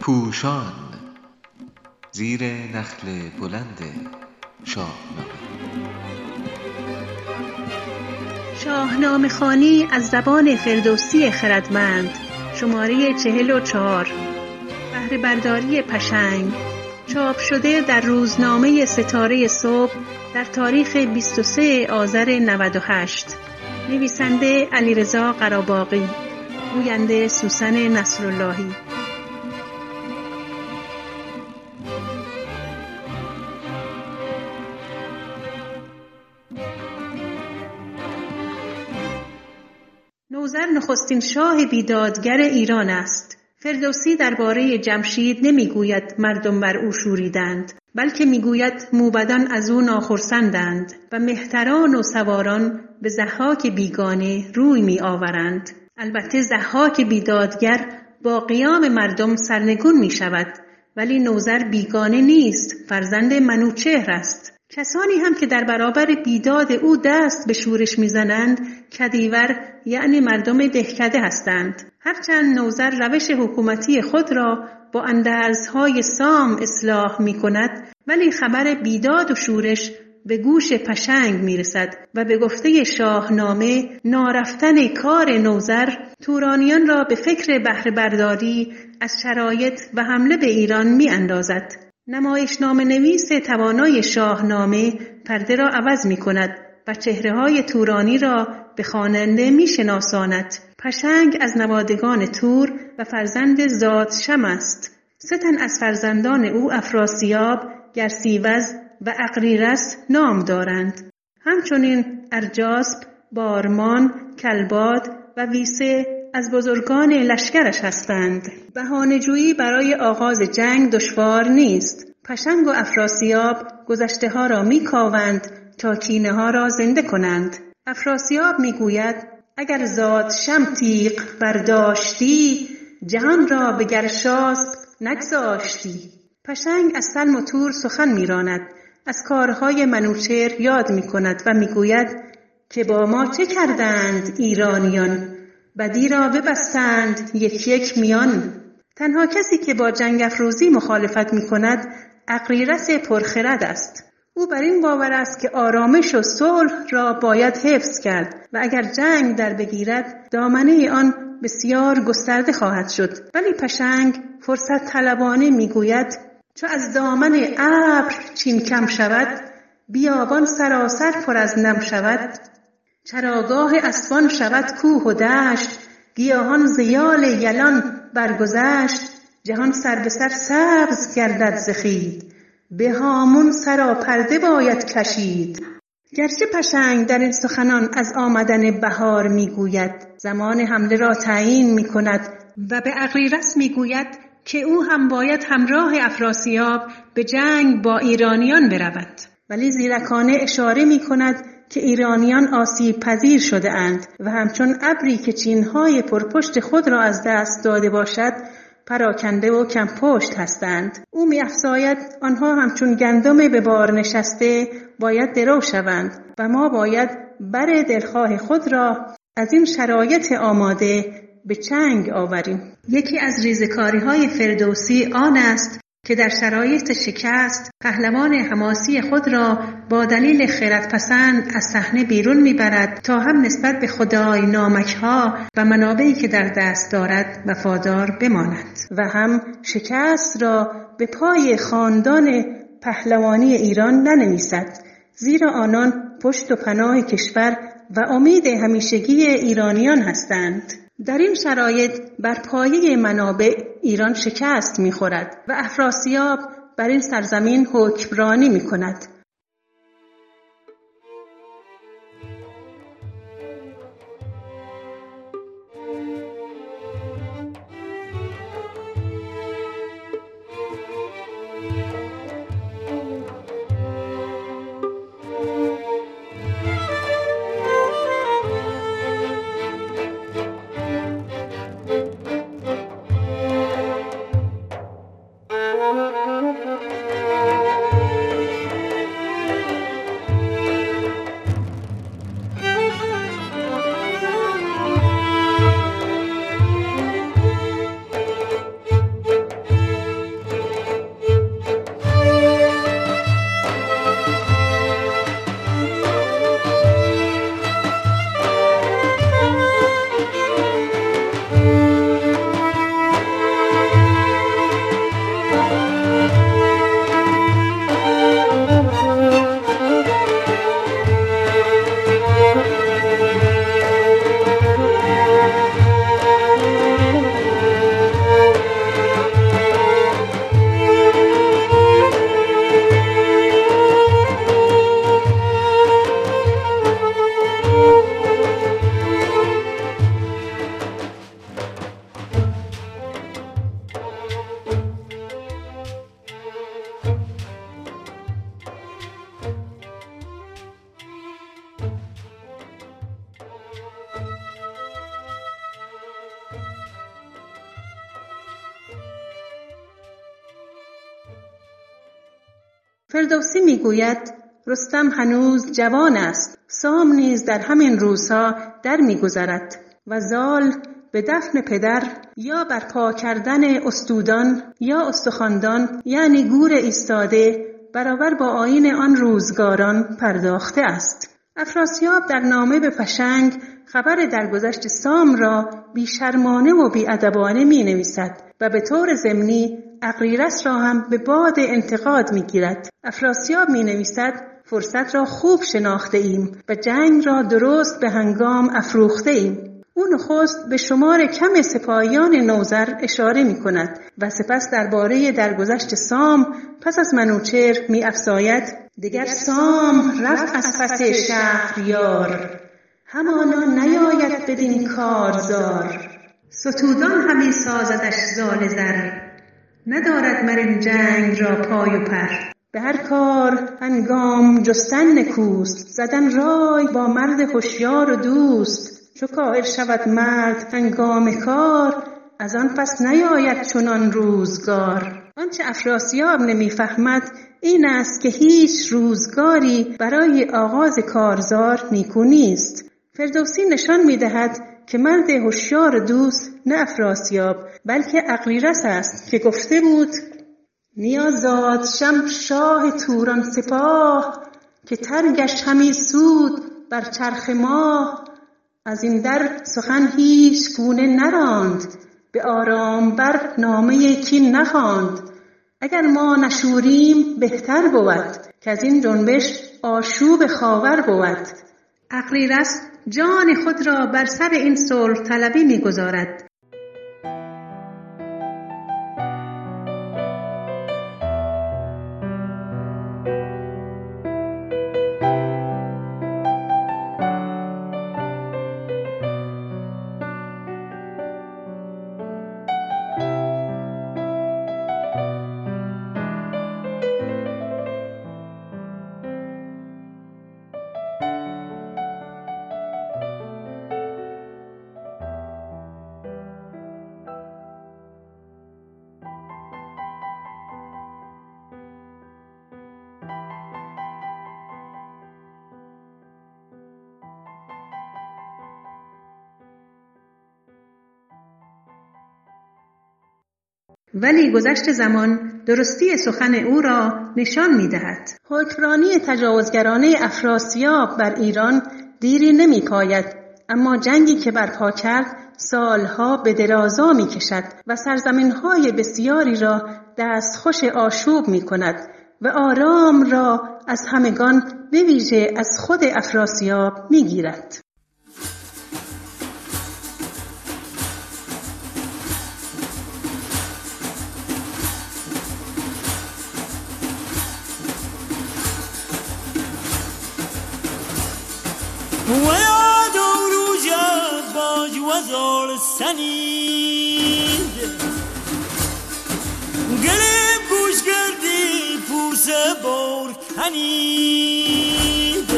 پوشان زیر نخل بلند شاهنامه شاهنامه خوانی از زبان فردوسی خردمند شماره چهل و چهار. بهره برداری پشنگ. چاپ شده در روزنامه ستاره صبح در تاریخ 23 آذر 98 نویسنده علیرضا قراباغی. گوینده سوسن نصراللهی. نوذر نخستین شاه بیدادگر ایران است. فردوسی درباره جمشید نمی‌گوید مردم بر او شوریدند بلکه می‌گوید موبدان از او ناخرسندند و مهتران و سواران به ضحاک بیگانه روی می آورند البته ضحاک بیدادگر با قیام مردم سرنگون می شود ولی نوذر بیگانه نیست فرزند منوچهر است. کسانی هم که در برابر بیداد او دست به شورش می‌زنند کدیور یعنی مردم دهکده هستند. هرچند نوذر روش حکومتی خود را با اندرزهای سام اصلاح می کند ولی خبر بیداد و شورش به گوش پشنگ می رسد و به گفته شاهنامه نارفتن کار نوذر تورانیان را به فکر بهره برداری از شرایط و حمله به ایران می اندازد. نمایشنامه نویس توانای شاهنامه پرده را عوض می کند و چهره های تورانی را به خواننده می شناساند. پشنگ از نوادگان تور و فرزند زادشم است. سه از فرزندان او افراسیاب، گرسیوز و اقریرس نام دارند. همچنین ارجاسب، بارمان، کلباد و ویسه از بزرگان لشکرش هستند. بهانهجویی برای آغاز جنگ دشوار نیست. پشنگ و افراسیاب گذشته ها را می کاوند تا کینه ها را زنده کنند. افراسیاب می گوید اگر زاد شم تیغ برداشتی جهان را به گرشاسب نگذاشتی. پشنگ از سلم و تور سخن میراند از کارهای منوچهر یاد می کند و می‌گوید که با ما چه کردند ایرانیان؟ بدی را ببستند یک یک میان. تنها کسی که با جنگ افروزی مخالفت می کند اقریرس پرخرد است. او بر این باور است که آرامش و صلح را باید حفظ کرد و اگر جنگ در بگیرد دامنه آن بسیار گسترده خواهد شد. ولی پشنگ فرصت طلبانه می‌گوید چو از دامن ابر چین کم شود بیابان سراسر پر از نم شود. چراگاه اسبان شود کوه و دشت گیاهان زیال یلان برگذشت. جهان سر به سر سبز گردد ز خوید به هامون سراپرده باید کشید. گرچه پشنگ در این سخنان از آمدن بهار می‌گوید زمان حمله را تعیین می کند و به اغریرث می‌گوید که او هم باید همراه افراسیاب به جنگ با ایرانیان برود. ولی زیرکانه اشاره می کند که ایرانیان آسیب پذیر شده اند و همچون ابری که چینهای پرپشت خود را از دست داده باشد پراکنده و کم پشت هستند. او میافزاید آنها همچون گندم به بار نشسته باید درو شوند و ما باید بر دلخواه خود را از این شرایط آماده به چنگ آوریم. یکی از ریزکاری های فردوسی آن است که در شرایط شکست پهلوان حماسی خود را با دلیل خیرتپسند از صحنه بیرون می‌برد تا هم نسبت به خدای نامکها و منابعی که در دست دارد وفادار بماند و هم شکست را به پای خاندان پهلوانی ایران ننویسد زیرا آنان پشت و پناه کشور و امید همیشگی ایرانیان هستند. در این شرایط بر پایه منابع ایران شکست می‌خورد و افراسیاب بر این سرزمین حکمرانی می کند فردوسی می‌گوید رستم هنوز جوان است. سام نیز در همین روزها در میگذرد و زال به دفن پدر یا برپا کردن استودان یا استخاندان یعنی گور ایستاده برابر با آین آن روزگاران پرداخته است. افراسیاب در نامه به پشنگ خبر درگذشت سام را بیشرمانه و بیادبانه می نویسد و به طور ضمنی اقریرس را هم به باد انتقاد می گیرد. افراسیاب می نویسد فرصت را خوب شناخته ایم و جنگ را درست به هنگام افروخته ایم. او نخست به شمار کم سپاهیان نوزر اشاره می کند و سپس درباره درگذشت سام پس از منوچر می افزاید دگر سام رفت از پس شهریار همانا نیاید بدین کارزار ستودان همی سازدش زال زر ندارد مر این جنگ را پای و پر. به هر کار هنگام جستن نکوست زدن رای با مرد هوشیار و دوست. چو کائل شود مرد هنگام کار از آن پس نیاید چنان روزگار. آنچه افراسیاب نمی‌فهمد این است که هیچ روزگاری برای آغاز کارزار نیکو نیست. فردوسی نشان می‌دهد که مرد هوشیار دوست نه افراسیاب بلکه اقلیرس است که گفته بود نیازاد شم شاه توران سپاه که ترگش همی سود بر چرخ ماه. از این در سخن هیچ گونه نراند به آرام بر نامه کین نخواند. اگر ما نشوریم بهتر بود که از این جنبش آشوب خاور بود. اقریرس جان خود را بر سر این صلح طلبی می‌گذارد. ولی گذشت زمان درستی سخن او را نشان می دهد. حکمرانی تجاوزگرانه افراسیاب بر ایران دیری نمی پاید اما جنگی که برپا کرد سالها به درازا می کشد و سرزمین های بسیاری را دستخوش آشوب می کند و آرام را از همگان به ویژه از خود افراسیاب می گیرد. سنید گل گوش کردی پوس بار کنید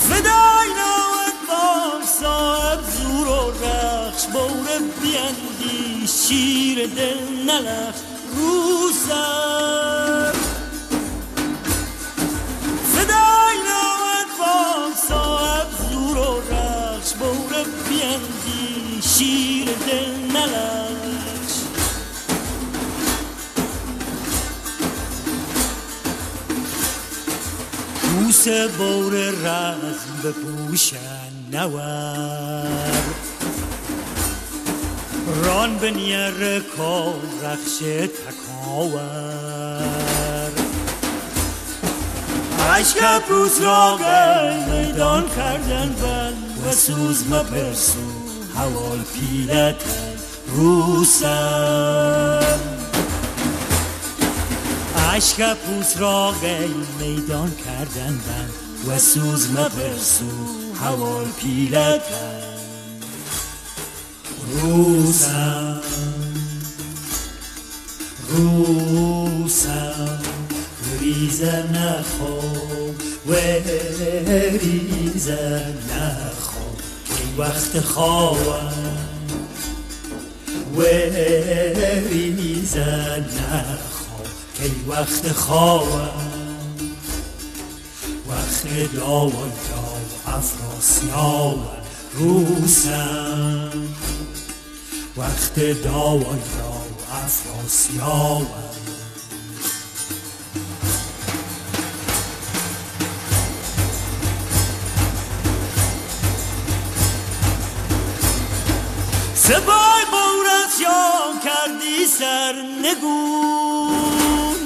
فدای نوت با صاحب زور و رخش بار بیندی شیر دل نلخ روسر بیندی شیر دل نلش بوس بور رزم بپوشن نور ران به نیر کار رخش تکاور عشق پوس را میدان کردن بند و سوز مپرسو حوال پیلت روسم. عشق پوس را میدان کردن بند و سوز مپرسو حوال پیلت روسم. روسم. ریزه نخو و ریزه نخو وقت خوابم و ریزن نخواب. کی وقت خواب وقت داوای داو افراسیاب روسم وقت داوای داو افراسیاب سپای بورت یا کردی سر نگون؟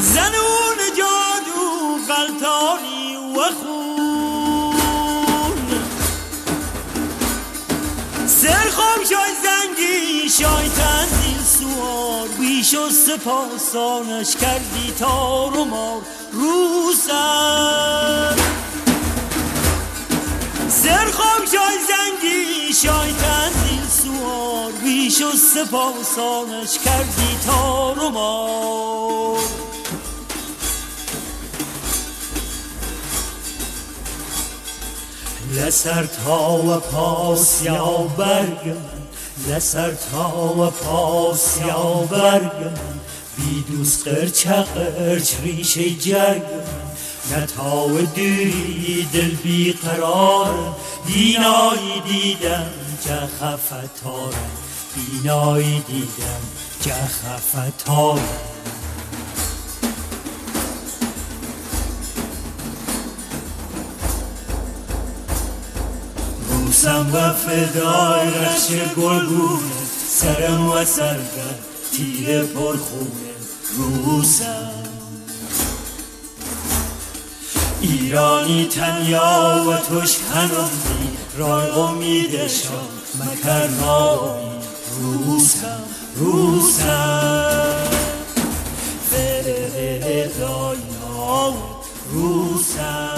زنون جادو غلطانی و خون. سر خواب شای زنگی شای تنزیل سوار. بیش و سپاسانش کردی تار و مار رو سر. سرخم شای زنگی شای تنزیل سوار بیش و سپاسانش کردی تار و مار لسر تا و پاس یا برگ من لسر تا و پاس یا برگ من بی دوست قرچ قرچ ریشه جرگ من نتاو دوی دل بی قرار بینایی دیدم جه خفتارم بینایی دیدم جه خفتارم روسم و فدای رش گلگونه. سرم و سرگر تیر پرخونه. روسم ایرانی تنیا و توش هنوزی رای امیدشان مکرنامی روسم روسم. فره رای روسم.